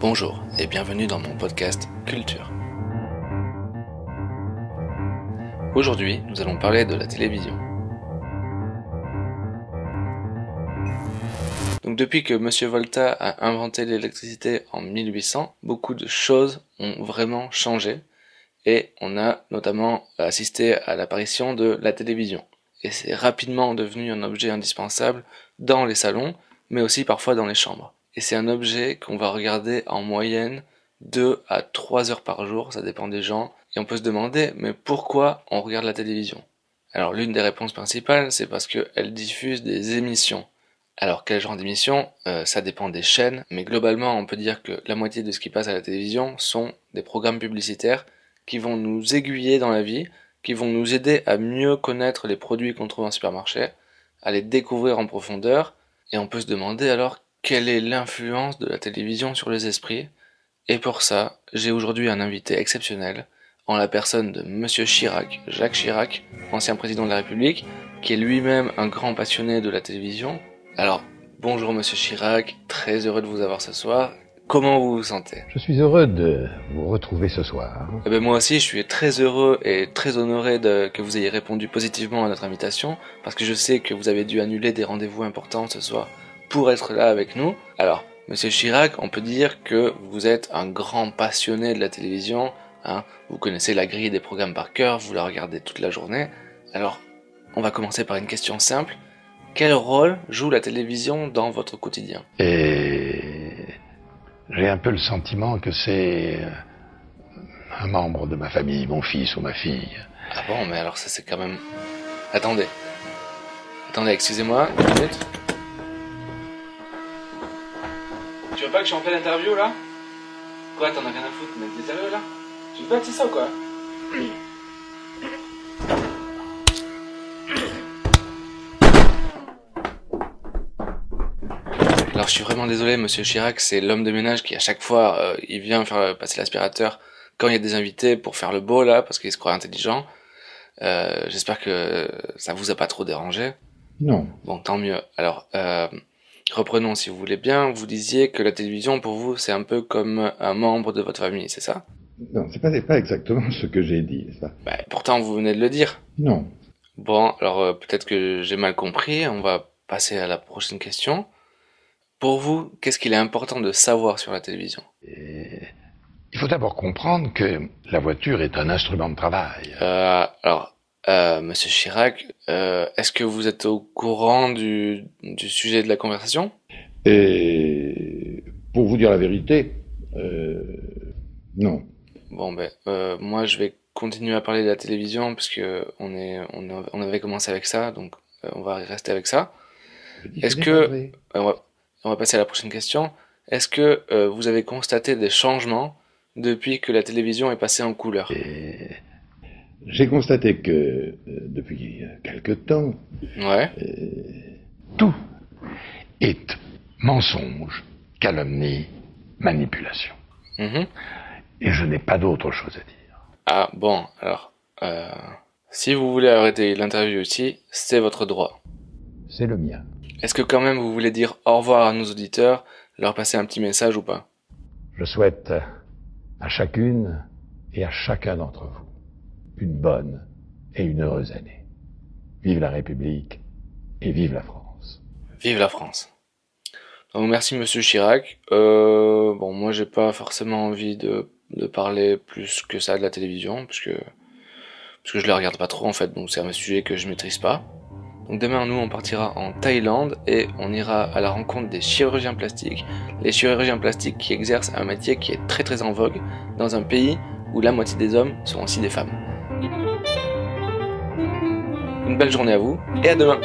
Bonjour et bienvenue dans mon podcast Culture. Aujourd'hui, nous allons parler de la télévision. Donc depuis que M. Volta a inventé l'électricité en 1800, beaucoup de choses ont vraiment changé et on a notamment assisté à l'apparition de la télévision. Et c'est rapidement devenu un objet indispensable dans les salons, mais aussi parfois dans les chambres. Et c'est un objet qu'on va regarder en moyenne 2 à 3 heures par jour, ça dépend des gens. Et on peut se demander, mais pourquoi on regarde la télévision? Alors l'une des réponses principales, c'est parce qu'elle diffuse des émissions. Alors quel genre d'émissions? Euh, Ça dépend des chaînes, mais globalement on peut dire que la moitié de ce qui passe à la télévision sont des programmes publicitaires qui vont nous aiguiller dans la vie, qui vont nous aider à mieux connaître les produits qu'on trouve en supermarché, à les découvrir en profondeur, et on peut se demander alors quelle est l'influence de la télévision sur les esprits Et pour ça, j'ai aujourd'hui un invité exceptionnel, en la personne de Monsieur Chirac, Jacques Chirac, ancien président de la République, qui est lui-même un grand passionné de la télévision. Alors, bonjour Monsieur Chirac, très heureux de vous avoir ce soir. Comment vous vous sentez? Je suis heureux de vous retrouver ce soir. Eh ben moi aussi, je suis très heureux et très honoré de, que vous ayez répondu positivement à notre invitation, parce que je sais que vous avez dû annuler des rendez-vous importants ce soir pour être là avec nous. Alors, Monsieur Chirac, on peut dire que vous êtes un grand passionné de la télévision. Hein. Vous connaissez la grille des programmes par cœur, vous la regardez toute la journée. Alors, on va commencer par une question simple. Quel rôle joue la télévision dans votre quotidien? Et j'ai un peu le sentiment que c'est euh, un membre de ma famille, mon fils ou ma fille. Ah bon, mais alors ça c'est quand même... Attendez. Attendez, excusez-moi, une minute. Tu veux pas que je suis en pleine interview là? Quoi, t'en as rien à foutre, mais t'es sérieux là? Tu veux pas dire ça ou quoi? Alors je suis vraiment désolé, monsieur Chirac, c'est l'homme de ménage qui à chaque fois, euh, il vient faire passer l'aspirateur quand il y a des invités pour faire le beau là, parce qu'il se croit intelligent. Euh, J'espère que ça vous a pas trop dérangé. Non. Bon, tant mieux. Alors, euh, reprenons si vous voulez bien. Vous disiez que la télévision pour vous c'est un peu comme un membre de votre famille, c'est ça? Non, c'est pas, pas exactement ce que j'ai dit, pas bah, Pourtant vous venez de le dire. Non. Bon, alors euh, peut-être que j'ai mal compris. On va passer à la prochaine question. Pour vous, qu'est-ce qu'il est important de savoir sur la télévision? Et il faut d'abord comprendre que la voiture est un instrument de travail. Euh, alors, euh, Monsieur Chirac, euh, est-ce que vous êtes au courant du, du sujet de la conversation? Et pour vous dire la vérité, euh, non. Bon ben, moi je vais continuer à parler de la télévision parce que on est, on, a- on avait commencé avec ça, donc on va rester avec ça. Est-ce que-. On va, on va passer à la prochaine question. Est-ce que vous avez constaté des changements depuis que la télévision est passée en couleur? Et j'ai constaté que euh, depuis quelque temps, Ouais. tout est mensonge, calomnie, manipulation. Mhm. Et je n'ai pas d'autre chose à dire. Ah bon, alors, euh, si vous voulez arrêter l'interview ici, c'est votre droit. C'est le mien. Est-ce que quand même vous voulez dire au revoir à nos auditeurs, leur passer un petit message ou pas? Je souhaite à chacune et à chacun d'entre vous une bonne et une heureuse année. Vive la République et vive la France. Vive la France. Donc merci Monsieur Chirac. Euh, bon, moi j'ai pas forcément envie de, parler plus que ça de la télévision, parce que parce que je la regarde pas trop en fait, donc c'est un sujet que je maîtrise pas. Donc demain nous on partira en Thaïlande et on ira à la rencontre des chirurgiens plastiques. Les chirurgiens plastiques qui exercent un métier qui est très très en vogue dans un pays où la moitié des hommes sont aussi des femmes. Une belle journée à vous et à demain